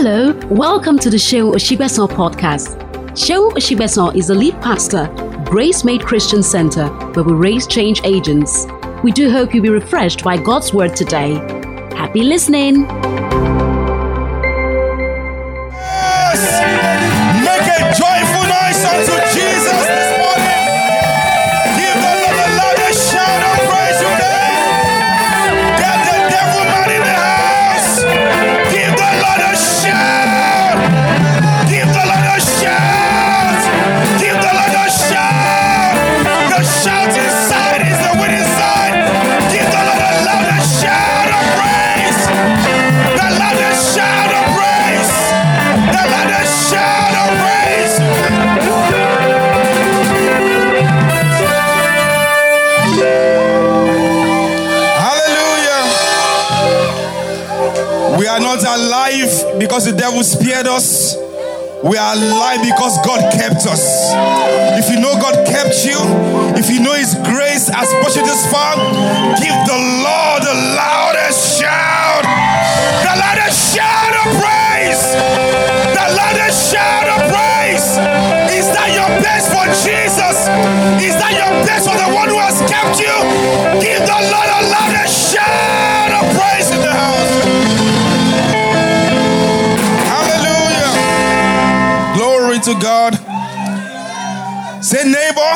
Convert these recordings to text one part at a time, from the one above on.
Hello, welcome to the Seun Osigbesan podcast. Seun Osigbesan is the lead pastor, Gracemade Christian Center, where we raise change agents. We do hope you'll be refreshed by God's word today. Happy listening. Because the devil spared us. We are alive because God kept us. If you know God kept you, if you know His grace has pushed you this far, give the Lord the loudest shout. The loudest shout of praise. The loudest shout of praise. Is that your best for Jesus? Is that your best for the one who has kept you? Give the Lord God. Say, neighbor,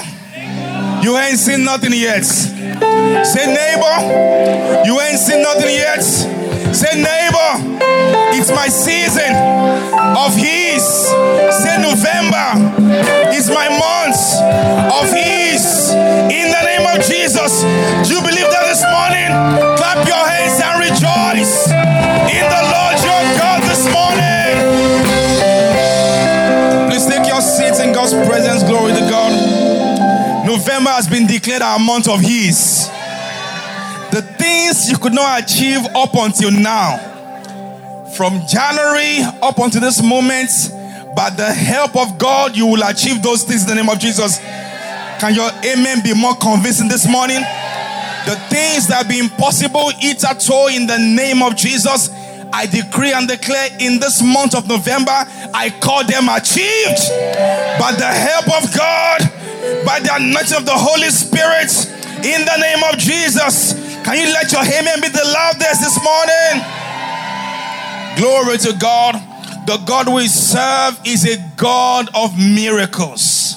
you ain't seen nothing yet. Say, neighbor, you ain't seen nothing yet. Say, neighbor, it's my season of Ease. Say, November is my month of Ease. In the name of Jesus, do you believe that this morning? November has been declared our month of Ease. The things you could not achieve up until now, from January up until this moment, by the help of God, you will achieve those things in the name of Jesus. Can your amen be more convincing this morning? The things that be impossible, eat at all in the name of Jesus. I decree and declare in this month of November, I call them achieved by the help of God, by the anointing of the Holy Spirit, in the name of Jesus. Can you let your amen be the loudest this morning? Glory to God. The God we serve is a God of miracles.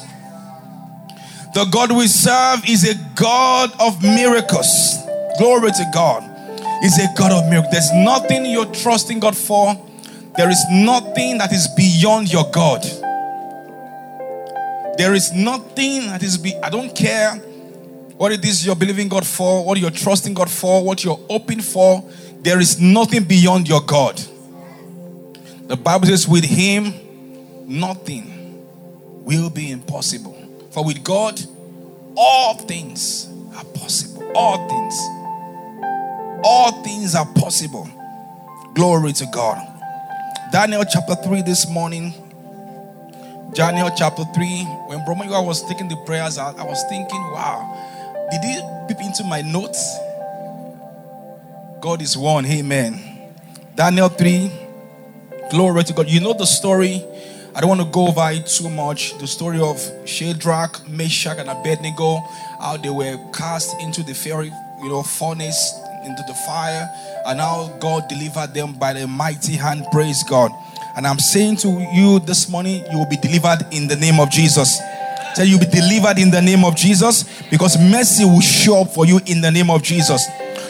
The God we serve is a God of miracles. Glory to God. He's a God of miracles. There's nothing you're trusting God for. There is nothing that is beyond your God. There is nothing that is be I don't care what it is you're believing God for, what you're trusting God for, what you're hoping for. There is nothing beyond your God. The Bible says, with him, nothing will be impossible. For with God, all things are possible. All things. All things are possible. Glory to God. Daniel chapter 3 this morning. Daniel chapter 3. When Brahma was taking the prayers, out, I was thinking, wow, did he peep into my notes? God is one. Amen. Daniel 3. Glory to God. You know the story. I don't want to go over it too much. The story of Shadrach, Meshach, and Abednego, how they were cast into the fiery, you know, furnace, into the fire, and how God delivered them by the mighty hand. Praise God. And I'm saying to you this morning, you will be delivered in the name of Jesus. Tell you'll be delivered in the name of Jesus because mercy will show up for you in the name of Jesus.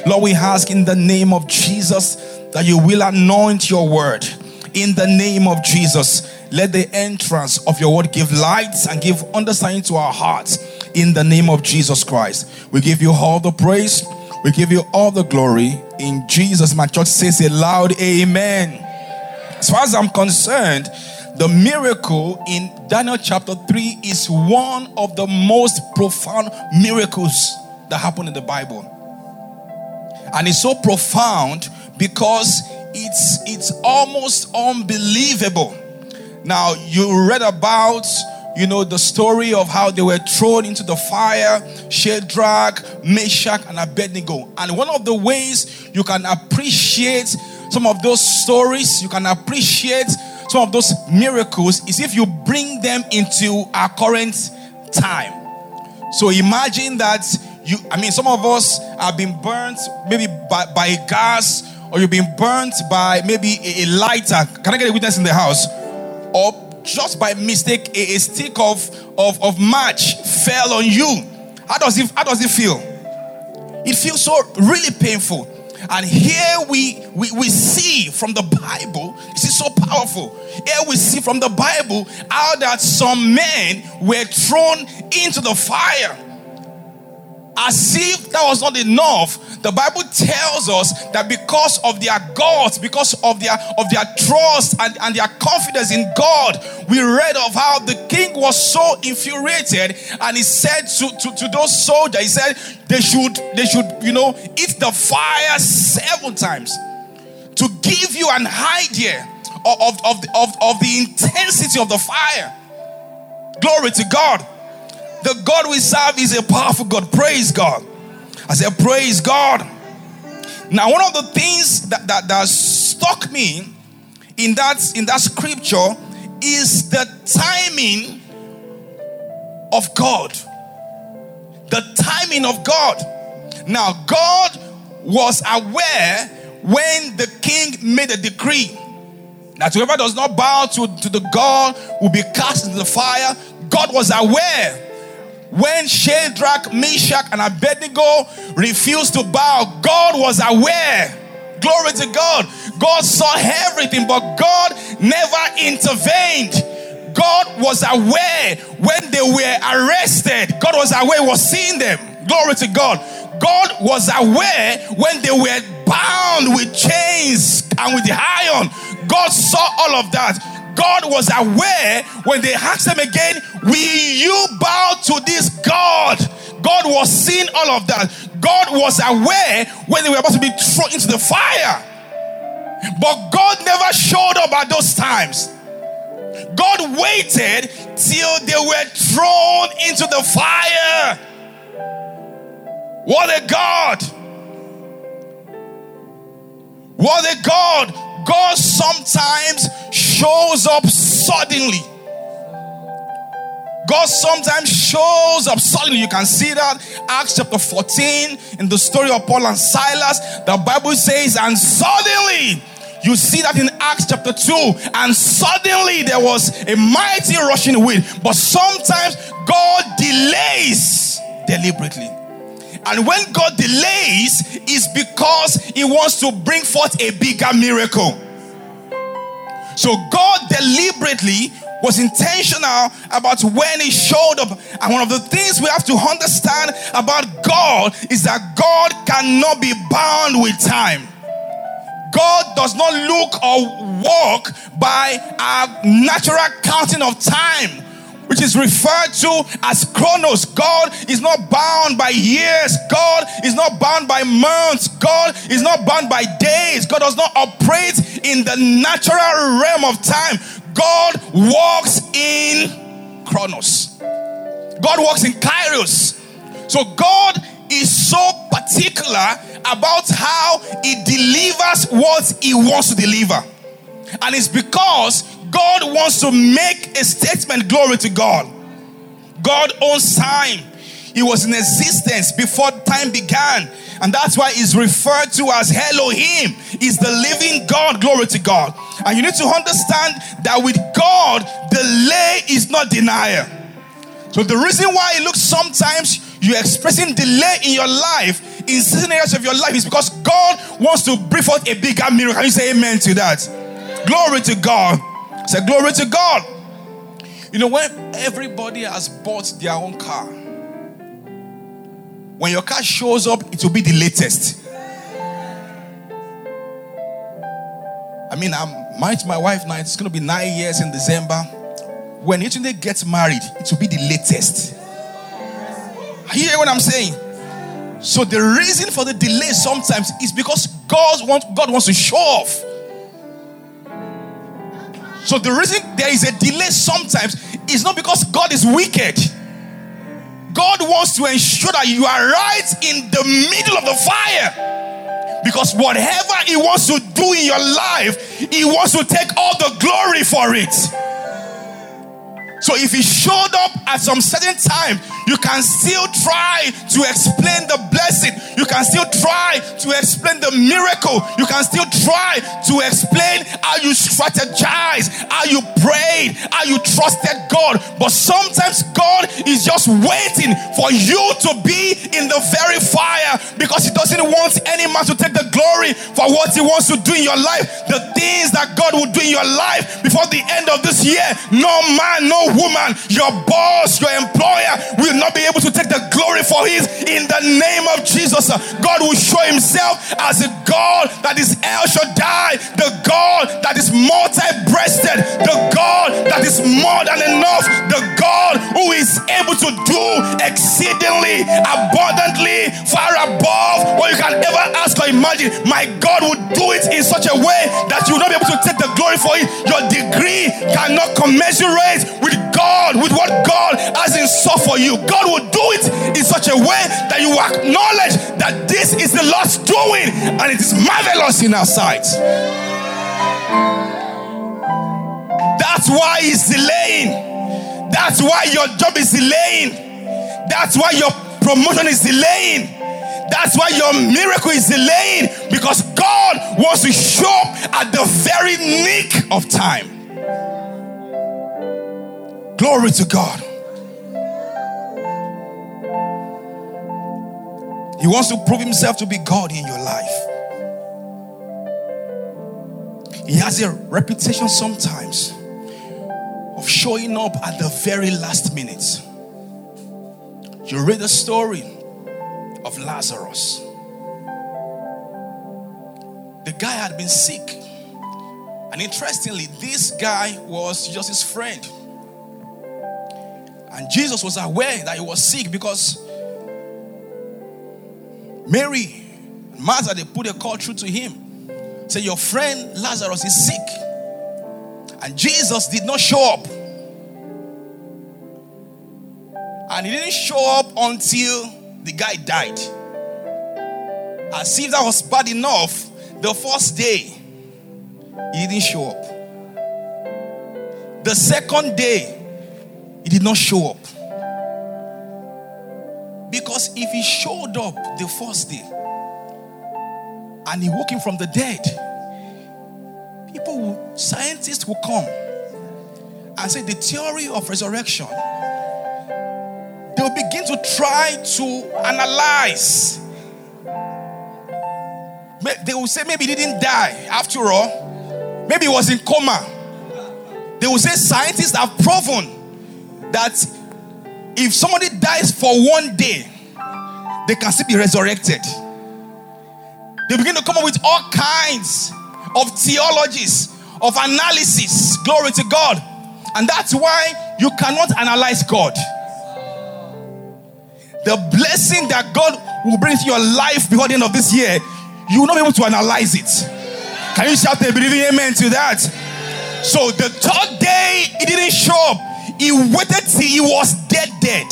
Lord, we ask in the name of Jesus that you will anoint your word in the name of Jesus. Let the entrance of your word give light and give understanding to our hearts in the name of Jesus Christ. We give you all the praise, we give you all the glory in Jesus. My church says a loud amen. As far as I'm concerned, the miracle in Daniel chapter 3 is one of the most profound miracles that happen in the Bible. And it's so profound because it's it's almost unbelievable. Now you read about you know the story of how they were thrown into the fire, Shadrach, Meshach, and Abednego. And one of the ways you can appreciate some of those stories, you can appreciate some of those miracles is if you bring them into our current time. So imagine that you, I mean, some of us have been burnt maybe by, by gas or you've been burnt by maybe a, a lighter. Can I get a witness in the house? Or just by mistake, a, stick of, of, of match fell on you. How does it, how does it feel? It feels so really painful. And here we, we, we see from the Bible, this is so powerful. Here we see from the Bible how that some men were thrown into the fire. As if that was not enough, the Bible tells us that because of their God, because of their of their trust and, and their confidence in God, we read of how the king was so infuriated and he said to, to, to those soldiers, he said they should they should, you know, eat the fire seven times to give you an idea of, of, of, of, of the intensity of the fire. Glory to God. The God we serve is a powerful God. Praise God. I said, Praise God. Now, one of the things that, that, that struck me in that, in that scripture is the timing of God. The timing of God. Now, God was aware when the king made a decree that whoever does not bow to, to the God will be cast into the fire. God was aware when Shadrach, Meshach, and Abednego refused to bow, God was aware. Glory to God. God saw everything, but God never intervened. God was aware when they were arrested. God was aware, was seeing them. Glory to God. God was aware when they were bound with chains and with the iron. God saw all of that. God was aware when they asked him again, Will you bow to this God? God was seeing all of that. God was aware when they were about to be thrown into the fire. But God never showed up at those times. God waited till they were thrown into the fire. What a God! What a God! God sometimes shows up suddenly. God sometimes shows up suddenly. You can see that Acts chapter 14 in the story of Paul and Silas. The Bible says, and suddenly you see that in Acts chapter 2, and suddenly there was a mighty rushing wind. But sometimes God delays deliberately. And when God delays, is because He wants to bring forth a bigger miracle. So God deliberately was intentional about when he showed up. And one of the things we have to understand about God is that God cannot be bound with time. God does not look or walk by a natural counting of time which is referred to as chronos. God is not bound by years. God is not bound by months. God is not bound by days. God does not operate in the natural realm of time. God walks in chronos. God walks in kairos. So God is so particular about how he delivers what he wants to deliver. And it's because God wants to make a statement, glory to God. God owns time. He was in existence before time began. And that's why he's referred to as Elohim. He's the living God. Glory to God. And you need to understand that with God, delay is not denial. So the reason why it looks sometimes you're expressing delay in your life, in certain areas of your life, is because God wants to bring forth a bigger miracle. Can you say amen to that? Glory to God. Say, Glory to God. You know, when everybody has bought their own car, when your car shows up, it will be the latest. I mean, I'm married to my wife now, it's going to be nine years in December. When Yetunde gets married, it will be the latest. Are you hear what I'm saying? So the reason for the delay sometimes is because God wants, God wants to show off. So the reason there is a delay sometimes is not because God is wicked. God wants to ensure that you are right in the middle of the fire Because whatever He wants to do in your life, He wants to take all the glory for it. So if he showed up at some certain time, you can still try to explain the blessing. You can still try to explain the miracle. You can still try to explain how you strategized, how you prayed, how you trusted God. But sometimes God is just waiting for you to be in the very fire because He doesn't want any man to take the glory for what He wants to do in your life. The things that God will do in your life before the end of this year, no man, no woman, your boss, your employer will not be able to take the glory for His in the name of Jesus. God will show Himself as a God that is El Shaddai, the God that is multi breasted, the God that is more than enough, the God who is able to do exceedingly abundantly far above what you can ever ask or imagine. My God will do it in such a way that you will not be able to take the glory for it. Your degree cannot commensurate with God, with what God has in store for you. God will do it in such a way that you acknowledge that this is the Lord's doing and it is marvelous in our sight. That's why He's delaying. That's why your job is delaying. That's why your promotion is delaying. That's why your miracle is delaying because God wants to show up at the very nick of time. Glory to God. He wants to prove himself to be God in your life. He has a reputation sometimes of showing up at the very last minute. You read the story of Lazarus. The guy had been sick. And interestingly, this guy was just his friend. And Jesus was aware that he was sick because Mary and Martha, they put a call through to him. Say, Your friend Lazarus is sick. And Jesus did not show up. And he didn't show up until the guy died. As if that was bad enough, the first day, he didn't show up. The second day, he did not show up. Because if he showed up the first day and he woke him from the dead, people, will, scientists will come and say the theory of resurrection. They'll begin to try to analyze. They will say maybe he didn't die after all. Maybe he was in coma. They will say scientists have proven that if somebody dies for one day, they can still be resurrected. They begin to come up with all kinds of theologies, of analysis. Glory to God. And that's why you cannot analyze God. The blessing that God will bring to your life before the end of this year, you will not be able to analyze it. Can you shout a believing amen to that? So the third day, he didn't show up. He waited till he was dead, dead.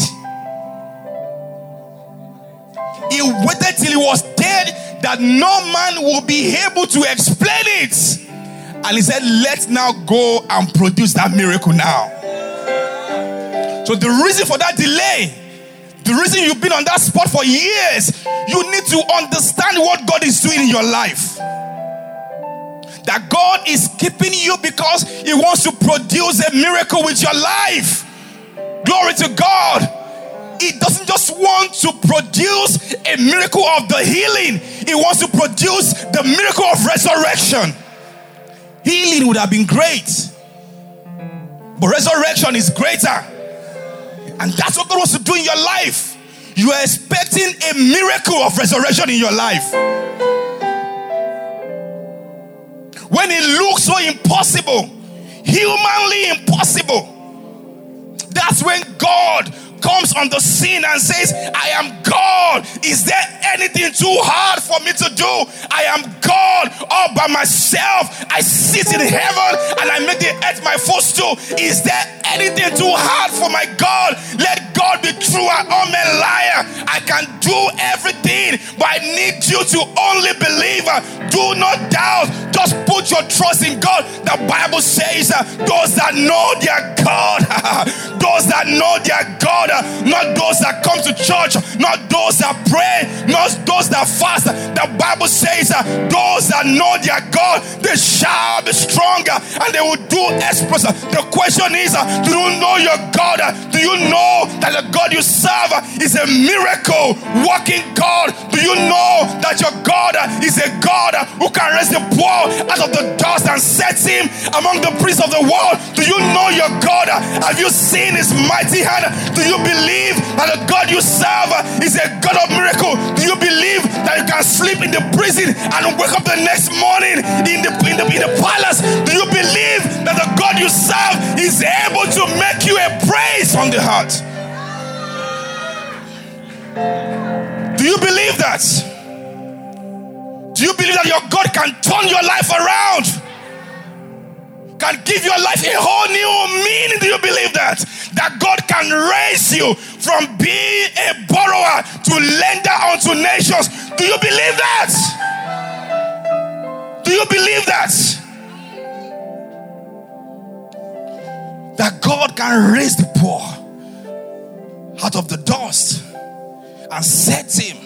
He waited till he was dead that no man will be able to explain it. And he said, Let's now go and produce that miracle now. So, the reason for that delay, the reason you've been on that spot for years, you need to understand what God is doing in your life. That God is keeping you because He wants to produce a miracle with your life. Glory to God. He doesn't just want to produce a miracle of the healing, He wants to produce the miracle of resurrection. Healing would have been great, but resurrection is greater. And that's what God wants to do in your life. You are expecting a miracle of resurrection in your life. When it looks so impossible, humanly impossible, that's when God comes on the scene and says, I am God. Is there anything too hard for me to do? I am God all by myself. I sit in heaven and I make the earth my footstool. Is there anything too hard for my God? Let God be true and all men liar. I can do everything, but I need you to only believe. Do not doubt. Just put your trust in God. The Bible says, those that know their God, those that know their God, not those that come to church, not those that pray, not those that fast. The Bible says, that those that know their God, they shall be stronger and they will do exploits. The question is, uh, do you know your God? Do you know that the God you serve is a miracle working God? Do you know that your God is a God who can raise the poor out of the dust and set him among the priests of the world? Do Have you seen his mighty hand? Do you believe that the God you serve is a God of miracle? Do you believe that you can sleep in the prison and wake up the next morning in the, in the, in the palace? Do you believe that the God you serve is able to make you a praise from the heart? Do you believe that? Do you believe that your God can turn your life around? Can give your life a whole new meaning? Do you believe that? That God can raise you from being a borrower to lender unto nations. Do you believe that? Do you believe that? That God can raise the poor out of the dust and set him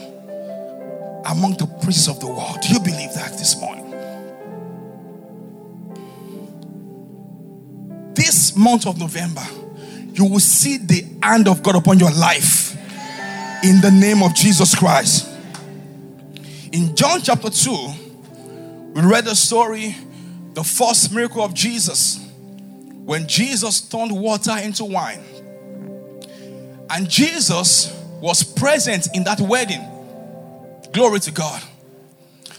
among the princes of the world. Do you believe that this morning? This month of November, you will see the hand of God upon your life in the name of Jesus Christ. In John chapter 2, we read the story, the first miracle of Jesus, when Jesus turned water into wine. And Jesus was present in that wedding. Glory to God.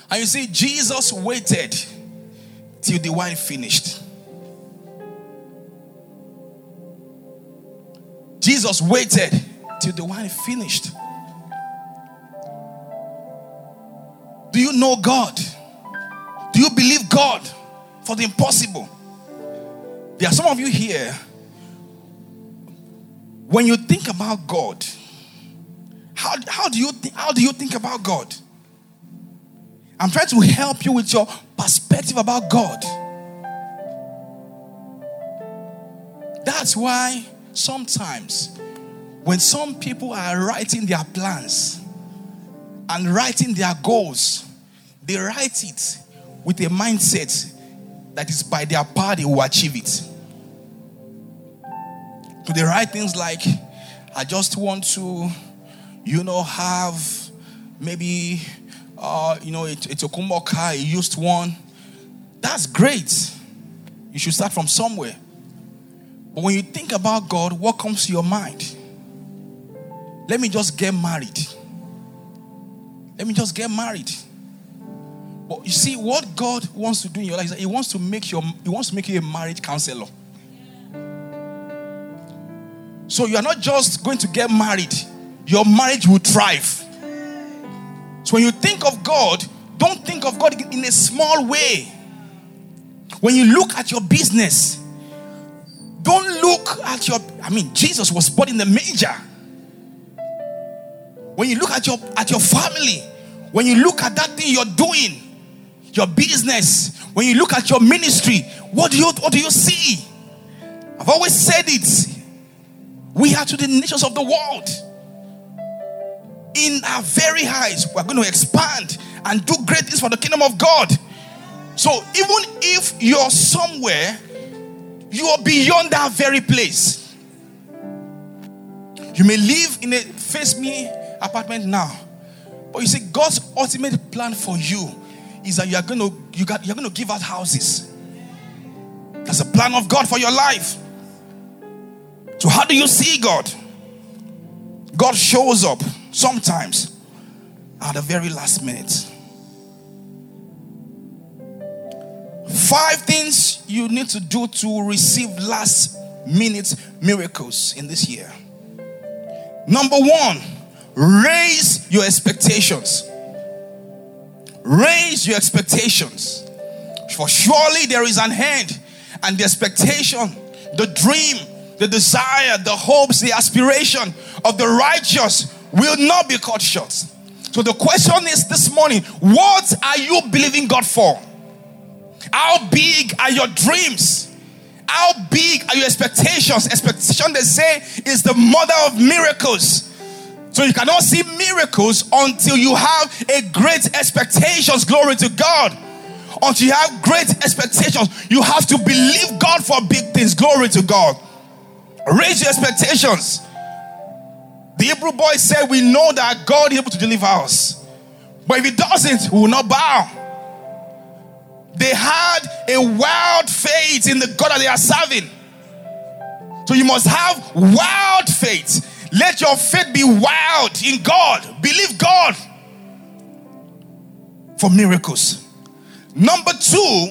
And you see, Jesus waited till the wine finished. Jesus waited till the wine finished. Do you know God? Do you believe God for the impossible? There are some of you here. When you think about God, how, how, do you th- how do you think about God? I'm trying to help you with your perspective about God. That's why sometimes when some people are writing their plans and writing their goals, they write it with a mindset that is by their power they will achieve it. So they write things like, I just want to, you know, have maybe, uh, you know, a, a Tokumbo car, a used one. That's great. You should start from somewhere. But when you think about God, what comes to your mind? Let me just get married. Let me just get married. But you see, what God wants to do in your life is that He wants to make your He wants to make you a marriage counselor. So you are not just going to get married, your marriage will thrive. So when you think of God, don't think of God in a small way. When you look at your business, don't look at your I mean Jesus was born in the manger. When you look at your at your family, when you look at that thing you're doing, your business, when you look at your ministry, what do you what do you see? I've always said it. We are to the nations of the world. In our very eyes, we're going to expand and do great things for the kingdom of God. So even if you're somewhere, you are beyond that very place. You may live in a face me apartment now, but you see, God's ultimate plan for you is that you are going to you got you're going to give out houses. That's a plan of God for your life. So how do you see God? God shows up sometimes at the very last minute. Five things you need to do to receive last minute miracles in this year. Number one, raise your expectations. Raise your expectations. For surely there is an end, and the expectation, the dream, the desire, the hopes, the aspiration of the righteous will not be cut short. So the question is this morning what are you believing God for? How big are your dreams? How big are your expectations? Expectation, they say, is the mother of miracles. So you cannot see miracles until you have a great expectations. Glory to God. Until you have great expectations, you have to believe God for big things. Glory to God. Raise your expectations. The Hebrew boy said, We know that God is able to deliver us. But if He doesn't, we will not bow. They had a wild faith in the God that they are serving. So you must have wild faith. Let your faith be wild in God. Believe God for miracles. Number two,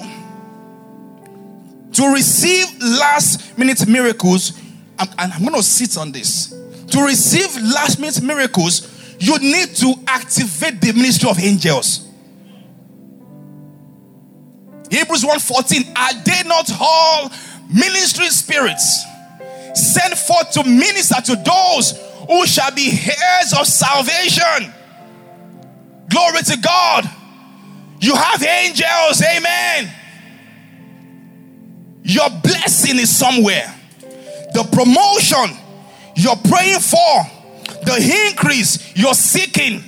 to receive last minute miracles, and I'm going to sit on this. To receive last minute miracles, you need to activate the ministry of angels. Hebrews 1:14 Are they not all ministry spirits sent forth to minister to those who shall be heirs of salvation? Glory to God. You have angels, amen. Your blessing is somewhere. The promotion you're praying for, the increase you're seeking,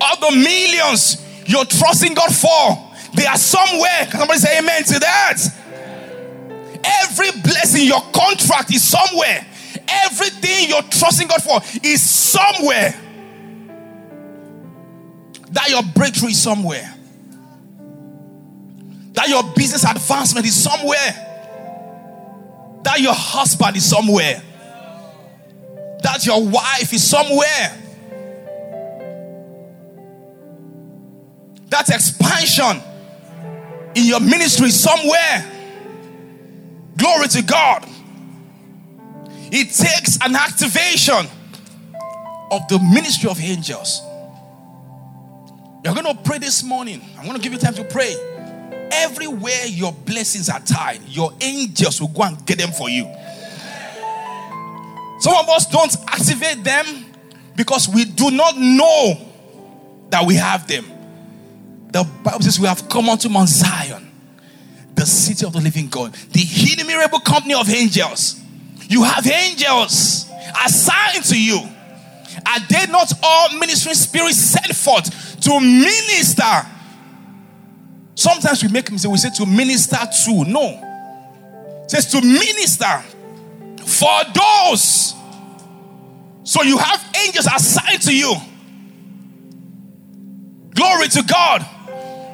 all the millions you're trusting God for they are somewhere. Can somebody say amen to that? Every blessing, your contract is somewhere. Everything you're trusting God for is somewhere. That your breakthrough is somewhere. That your business advancement is somewhere. That your husband is somewhere. That your wife is somewhere. That expansion in your ministry somewhere. Glory to God. It takes an activation of the ministry of angels. You're going to pray this morning. I'm going to give you time to pray. Everywhere your blessings are tied, your angels will go and get them for you. Some of us don't activate them because we do not know that we have them. The Bible says we have come unto Mount Zion, the city of the living God, the innumerable company of angels. You have angels assigned to you. Are they not all ministering spirits sent forth to minister? Sometimes we make a mistake, we say to minister to. No. It says to minister for those. So you have angels assigned to you. Glory to God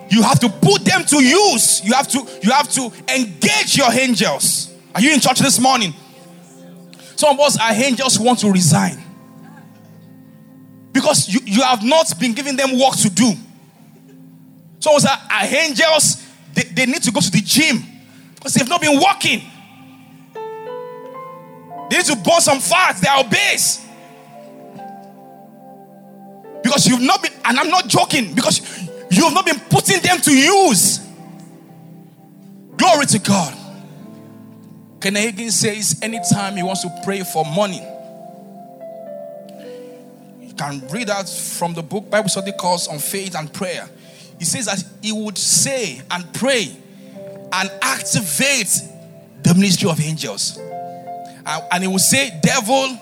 you have to put them to use. You have to you have to engage your angels. Are you in church this morning? Some of us our angels want to resign. Because you, you have not been giving them work to do. So our, our angels they, they need to go to the gym. Because they've not been working. They need to burn some fat they are obese. Because you've not been and i'm not joking because you have not been putting them to use. Glory to God. Kenneth Hagin says anytime he wants to pray for money, you can read that from the book Bible study course on faith and prayer. He says that he would say and pray and activate the ministry of angels. And he would say, Devil,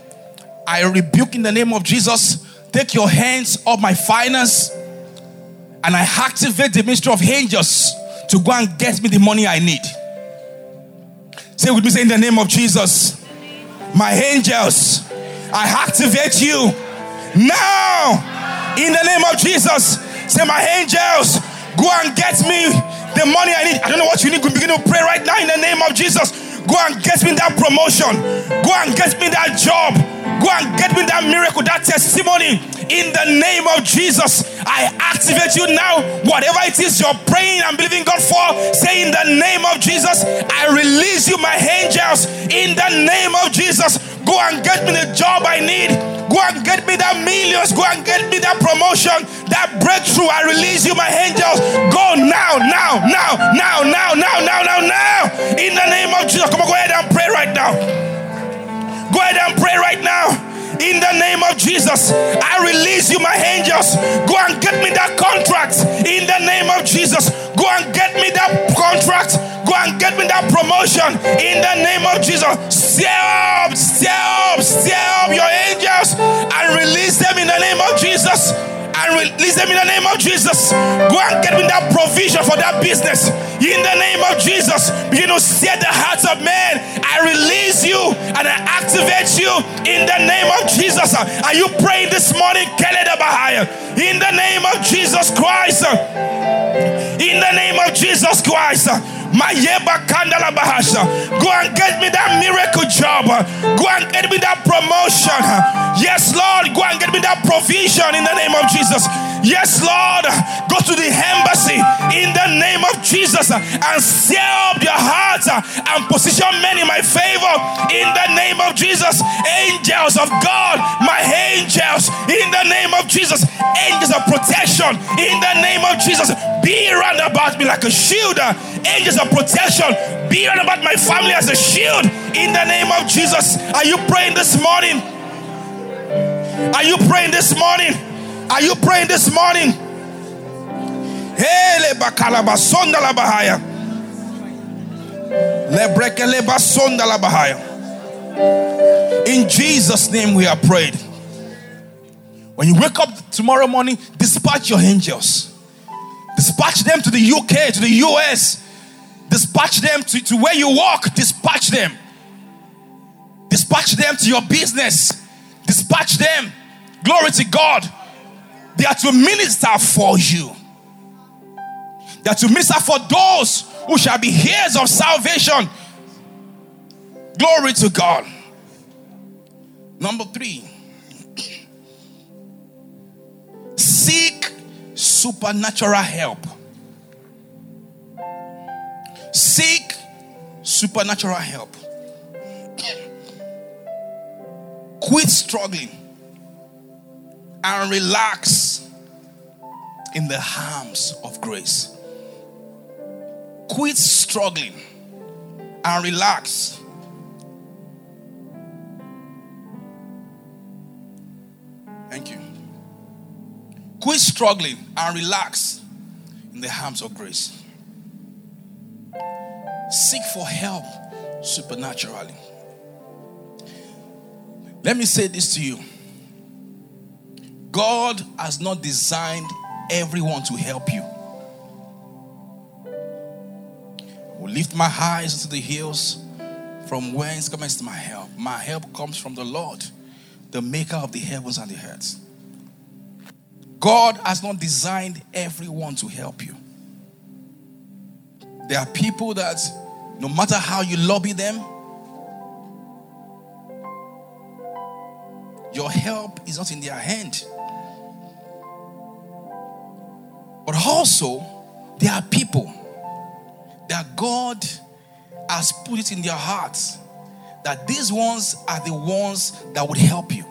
I rebuke in the name of Jesus. Take your hands off my finance and I activate the ministry of angels to go and get me the money I need. Say with me, say in the name of Jesus, my angels, I activate you now in the name of Jesus. Say, my angels, go and get me the money I need. I don't know what you need. Begin to pray right now in the name of Jesus. Go and get me that promotion. Go and get me that job. Go and get me that miracle, that testimony. In the name of Jesus, I activate you now. Whatever it is you're praying and believing God for, say in the name of Jesus, I release you my angels in the name of Jesus. Go and get me the job I need. Go and get me that millions. Go and get me that promotion, that breakthrough. I release you my angels. Go now, now, now, now, now, now, now, now, now. In the name of Jesus. Come on, go ahead and pray right now. Go ahead and pray right now in the name of Jesus. I release you, my angels. Go and get me that contract in the name of Jesus. Go and get me that contract. Go and get me that promotion in the name of Jesus. Stir up, stir up, stir up your angels and release them in the name of Jesus and release them in the name of Jesus. Go and get me that provision for that business in the name of Jesus. Begin to set the hearts of men. I release you and I activate you in the name of Jesus. Are you praying this morning? In the name of Jesus Christ. In the name of Jesus Christ. Go and get me that miracle job. Go and get me that promotion. Yes, Lord. Go and get me that provision in the name of Jesus. Yes, Lord. Go to the embassy in the name of Jesus and seal up your hearts and position men in my favor in the name of Jesus. Angels of God, my angels in the name of Jesus. Angels of protection in the name of Jesus. Be around about me like a shield. Angels of protection. Be around about my family as a shield in the name of Jesus. Are you praying this morning? Are you praying this morning? Are you praying this morning? In Jesus' name we are prayed. When you wake up tomorrow morning, dispatch your angels. Dispatch them to the UK, to the US. Dispatch them to, to where you walk. Dispatch them. Dispatch them to your business. Dispatch them. Glory to God. They are to minister for you. They are to minister for those who shall be heirs of salvation. Glory to God. Number three, seek supernatural help. Seek supernatural help. Quit struggling and relax in the arms of grace. Quit struggling and relax. Thank you. Quit struggling and relax in the arms of grace. Seek for help supernaturally. Let me say this to you God has not designed everyone to help you. I will lift my eyes to the hills from whence comes my help. My help comes from the Lord, the maker of the heavens and the earth. God has not designed everyone to help you. There are people that, no matter how you lobby them, your help is not in their hand. But also, there are people that God has put it in their hearts that these ones are the ones that would help you.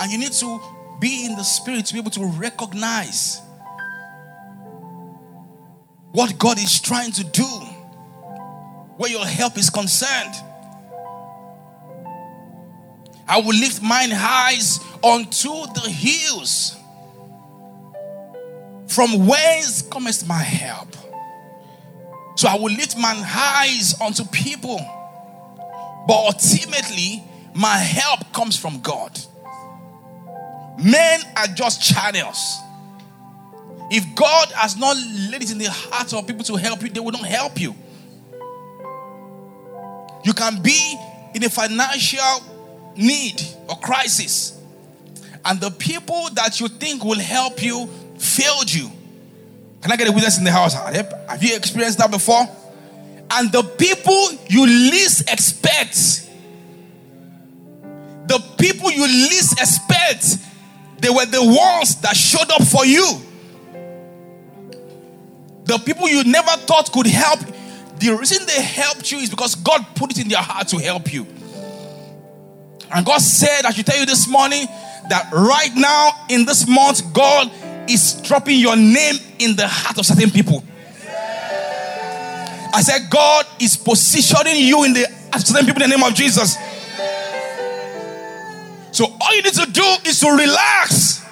And you need to be in the spirit to be able to recognize what God is trying to do, where your help is concerned. I will lift mine eyes unto the hills. From whence cometh my help? So I will lift mine eyes unto people. But ultimately, my help comes from God. Men are just channels. If God has not laid it in the hearts of people to help you, they will not help you. You can be in a financial need or crisis, and the people that you think will help you failed you. Can I get a witness in the house? Have you experienced that before? And the people you least expect, the people you least expect, they were the ones that showed up for you. The people you never thought could help, The reason they helped you is because God put it in their heart to help you. And God said, I should tell you this morning that right now in this month, God is dropping your name in the heart of certain people. I said, God is positioning you in the certain people in the name of Jesus. So all you need to do is to relax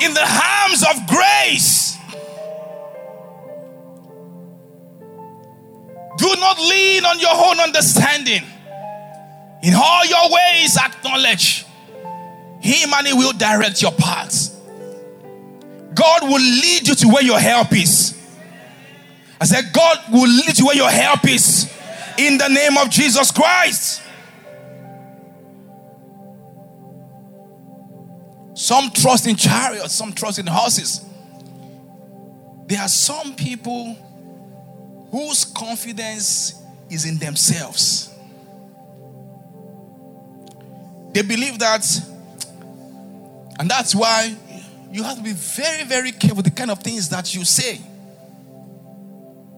in the arms of grace. Do not lean on your own understanding. In all your ways, acknowledge Him and He will direct your paths. God will lead you to where your help is. I said, God will lead you where your help is in the name of Jesus Christ. Some trust in chariots, some trust in horses. There are some people whose confidence is in themselves. They believe that, and that's why you have to be very, very careful the kind of things that you say.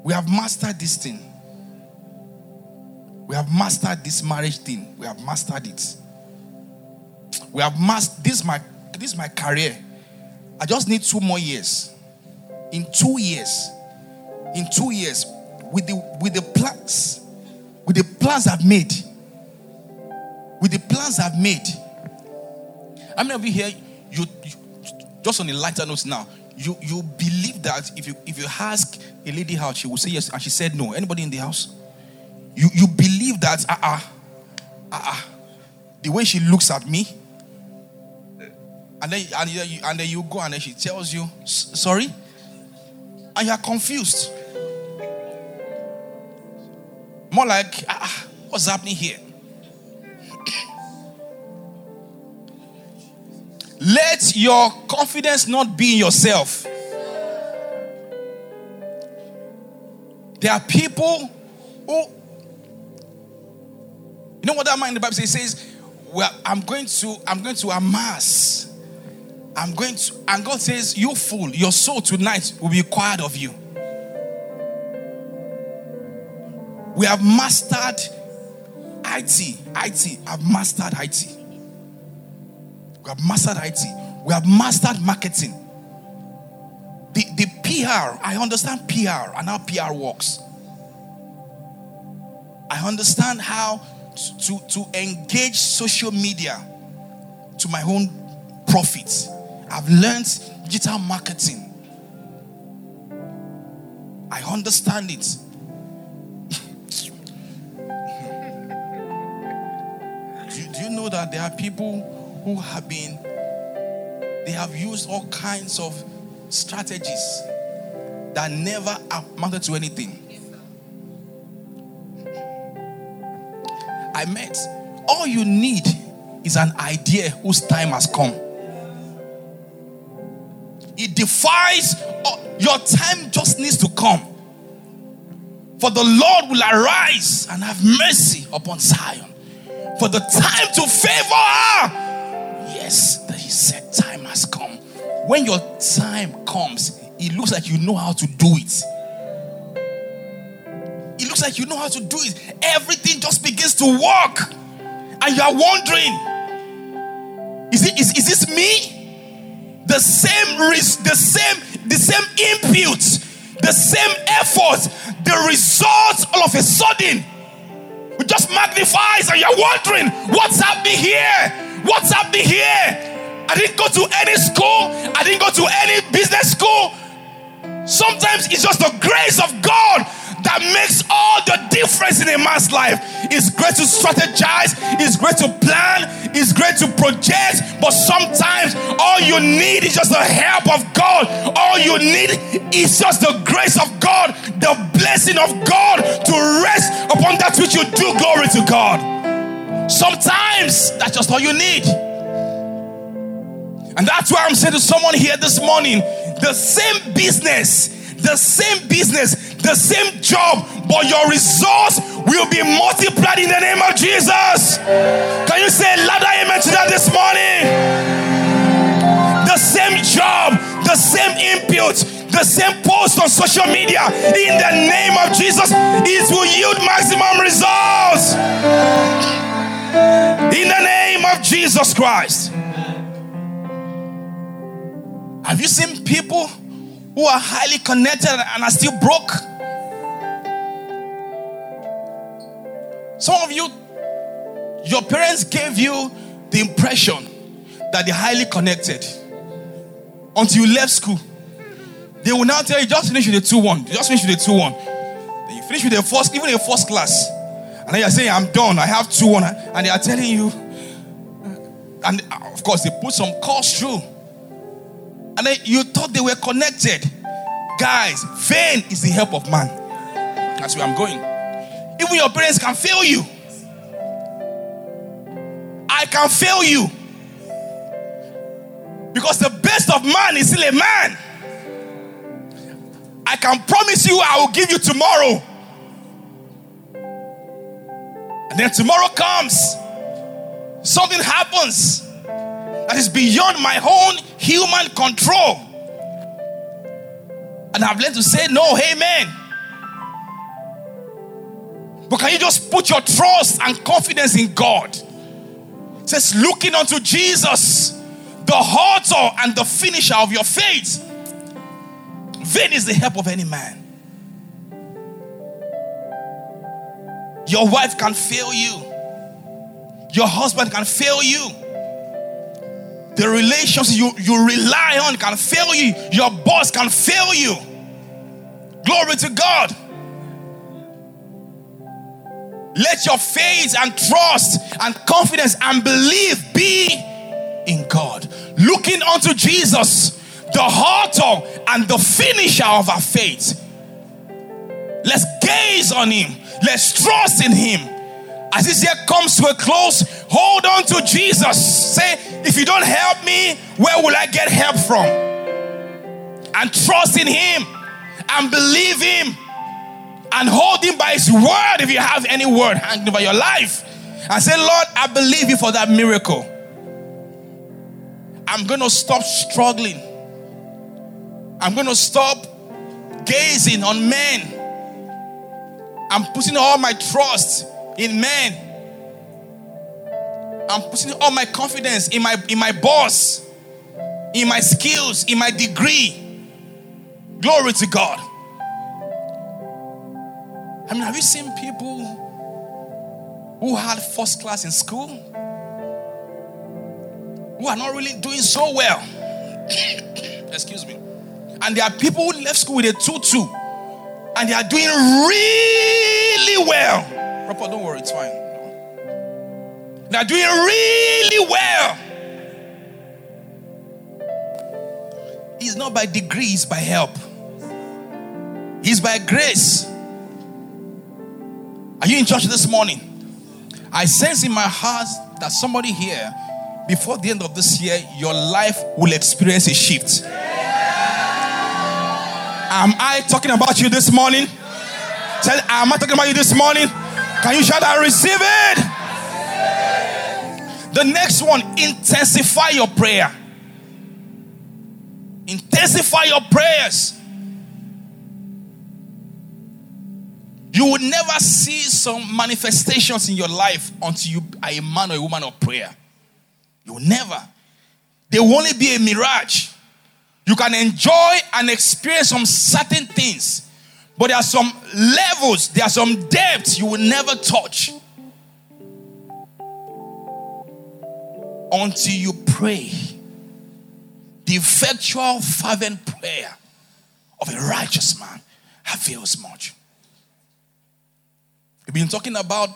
We have mastered this thing. We have mastered this marriage thing. We have mastered it. We have mastered this my this is my career. I just need two more years. In two years, in two years, with the with the plans, with the plans I've made, with the plans I've made. How many of you here, you, you just on a lighter note now, you you believe that if you if you ask a lady out, she will say yes, and she said no. Anybody in the house? You you believe that ah ah uh, uh, the way she looks at me, and then and you, and then you go and then she tells you sorry, and you are confused. More like ah, what's happening here? Let your confidence not be in yourself. There are people who, you know what that man in the Bible says? It says, well, I'm going to, I'm going to amass. I'm going to, and God says, You fool, your soul tonight will be required of you. We have mastered IT. IT. I've mastered IT. We have mastered IT. We have mastered marketing. The, the PR, I understand PR and how PR works. I understand how to, to engage social media to my own profit. I've learned digital marketing. I understand it. do, do you know that there are people who have been, they have used all kinds of strategies that never amounted to anything. I met, all you need is an idea whose time has come. It defies, uh, your time just needs to come. For the Lord will arise and have mercy upon Zion. For the time to favor her yes, he said time has come. When your time comes, it looks like you know how to do it. It looks like you know how to do it. Everything just begins to work. And you are wondering, is it is, is this me? The same risk, the same, the same input, the same effort, the results all of a sudden it just magnifies and you're wondering what's happening here What's happening here? I didn't go to any school, I didn't go to any business school. Sometimes it's just the grace of God that makes all the difference in a man's life. It's great to strategize, it's great to plan, it's great to project, but sometimes all you need is just the help of God. All you need is just the grace of God, the blessing of God to rest upon that which you do. Glory to God. Sometimes that's just all you need. And that's why I'm saying to someone here this morning the same business, the same business, the same job, but your results will be multiplied in the name of Jesus. Can you say louder amen to that this morning? The same job, the same input, the same post on social media in the name of Jesus, it will yield maximum results. In the name of Jesus Christ. Have you seen people who are highly connected and are still broke? Some of you, your parents gave you the impression that they're highly connected until you left school. They will now tell you just finish with the 2 1. Just finish with the 2 1. Then you finish with the first, even the first class. And then you're saying, I'm done. I have 2 1. And they are telling you, and of course, they put some cost through. And then you thought they were connected. Guys, vain is the help of man. That's where I'm going. Even your parents can fail you. I can fail you. Because the best of man is still a man. I can promise you I will give you tomorrow. Then tomorrow comes, something happens that is beyond my own human control. And I've learned to say no, amen. But can you just put your trust and confidence in God? It says, looking unto Jesus, the author and the finisher of your faith. Vain is the help of any man. Your wife can fail you, your husband can fail you. The relations you, you rely on can fail you. Your boss can fail you. Glory to God. Let your faith and trust and confidence and belief be in God. Looking unto Jesus, the author and the finisher of our faith. Let's gaze on him. Let's trust in him. As this year comes to a close, hold on to Jesus. Say, if you don't help me, where will I get help from? And trust in Him and believe Him and hold Him by His word if you have any word hanging over your life. And say, Lord, I believe you for that miracle. I'm going to stop struggling. I'm going to stop gazing on men. I'm putting all my trust in men. I'm putting all my confidence in my in my boss, in my skills, in my degree. Glory to God. I mean, have you seen people who had first class in school who are not really doing so well? Excuse me. And there are people who left school with a 2 2 and they are doing really well. Papa, don't worry, it's fine. They're doing really well. It's not by degree, it's by help. It's by grace. Are you in church this morning? I sense in my heart that somebody here, before the end of this year, your life will experience a shift. Am I talking about you this morning? Tell, am I talking about you this morning? Can you shout I receive it? The next one, intensify your prayer. Intensify your prayers. You will never see some manifestations in your life until you are a man or a woman of prayer. You will never. There will only be a mirage. You can enjoy and experience some certain things but there are some levels, there are some depths you will never touch until you pray. The effectual, fervent prayer of a righteous man avails much. We've been talking about,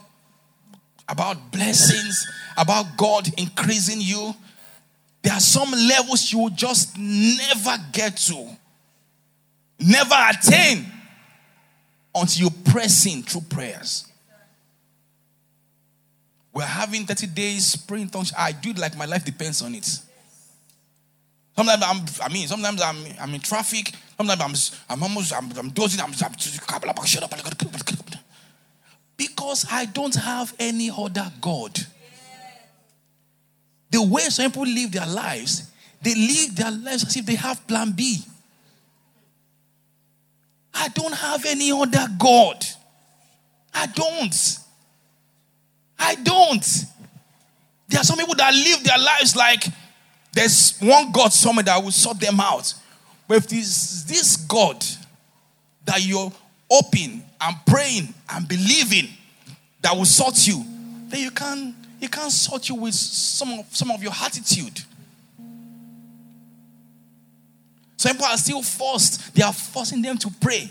about blessings, about God increasing you. There are some levels you will just never get to, never attain until you press in through prayers. We're having 30 days praying tongues. I do it like my life depends on it. Sometimes I'm, I mean, sometimes I'm, I'm in traffic. Sometimes I'm, I'm almost, I'm, I'm dozing. I'm, I'm. Because I don't have any other God. The way some people live their lives, they live their lives as if they have plan B. I don't have any other God. I don't. I don't. There are some people that live their lives like there's one God somewhere that will sort them out. But if this, this God that you're open and praying and believing that will sort you, then you can't you can't sort you with some of some of your attitude. Some people are still forced, they are forcing them to pray.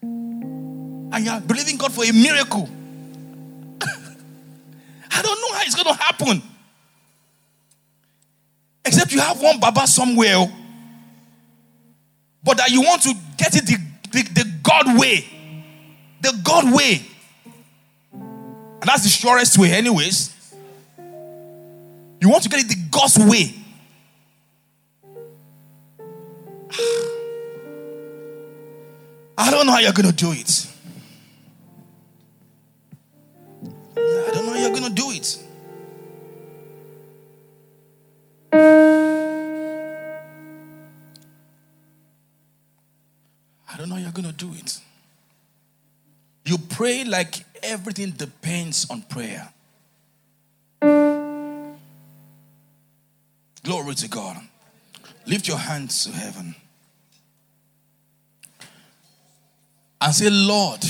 And you are believing God for a miracle. I don't know how it's going to happen. Except you have one Baba somewhere, oh. but that you want to get it the, the, the God way. The God way. And that's the surest way, anyways. You want to get it the God's way. I don't know how you're going to do it. I don't know how you're going to do it. I don't know how you're going to do it. You pray like everything depends on prayer. Glory to God. Lift your hands to heaven and say, Lord,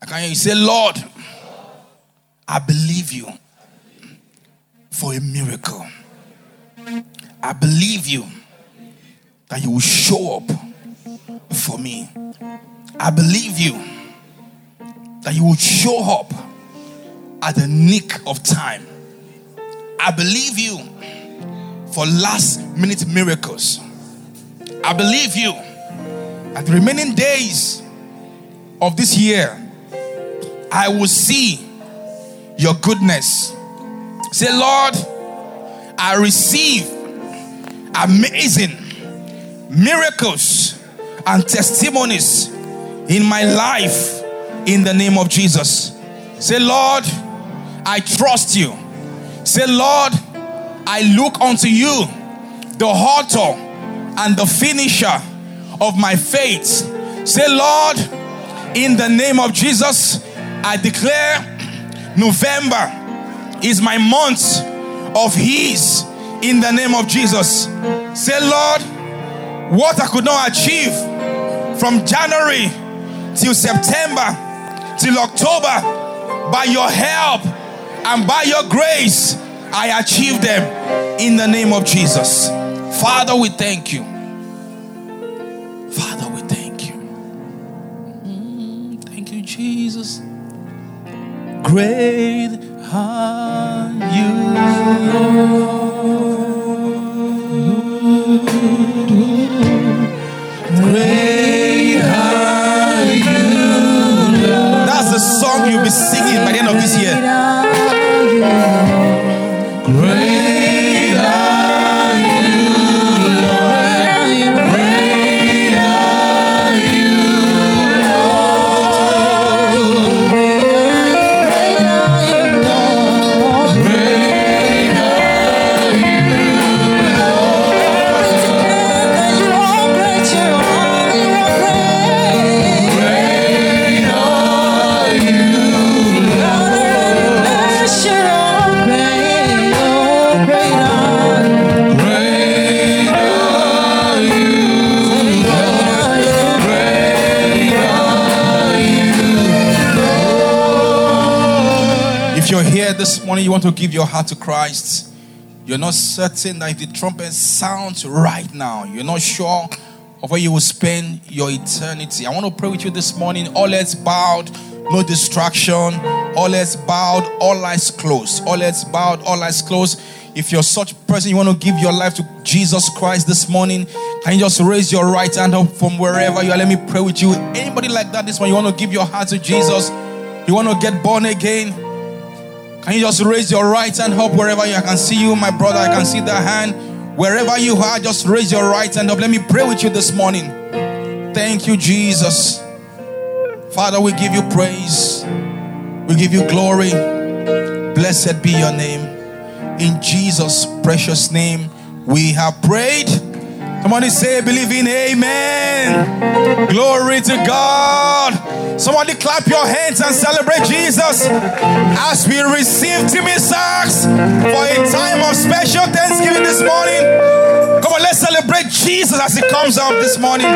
I can hear you say, Lord, I believe you for a miracle. I believe you that you will show up for me. I believe you that you will show up at the nick of time. I believe you for last minute miracles. I believe you at the remaining days of this year, I will see your goodness. Say, Lord, I receive amazing miracles and testimonies in my life in the name of Jesus. Say, Lord, I trust you. Say, Lord, I look unto you, the author and the finisher of my faith. Say, Lord, in the name of Jesus, I declare November is my month of ease in the name of Jesus. Say, Lord, what I could not achieve from January till September till October, by your help and by your grace, I achieve them in the name of Jesus. Father, we thank you. Father, we thank you. Thank you, Jesus. Great are you. This morning, you want to give your heart to Christ, you're not certain that if the trumpet sounds right now, you're not sure of where you will spend your eternity. I want to pray with you this morning. All heads bowed, no distraction. All heads bowed, all eyes closed. All heads bowed, all eyes closed. If you're such a person, you want to give your life to Jesus Christ this morning, can you just raise your right hand up from wherever you are? Let me pray with you. Anybody like that this morning, you want to give your heart to Jesus? You want to get born again? Can you just raise your right hand up wherever you? I can see you, my brother. I can see that hand. Wherever you are, just raise your right hand up. Let me pray with you this morning. Thank you, Jesus. Father, we give you praise. We give you glory. Blessed be your name. In Jesus' precious name, we have prayed. Somebody say, believing, Amen. Glory to God. Somebody clap your hands and celebrate Jesus as we receive Timmy Sachs for a time of special thanksgiving this morning. Come on, let's celebrate Jesus as he comes out this morning.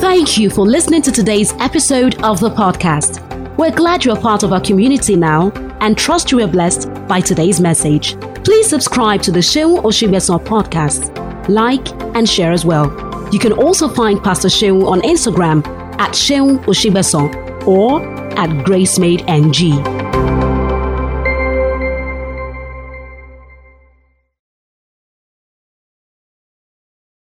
Thank you for listening to today's episode of the podcast. We're glad you're part of our community now and trust you were blessed by today's message. Please subscribe to the Seun Osigbesan podcast, like, and share as well. You can also find Pastor Seun on Instagram at Seun Osigbesan or at GraceMadeNG.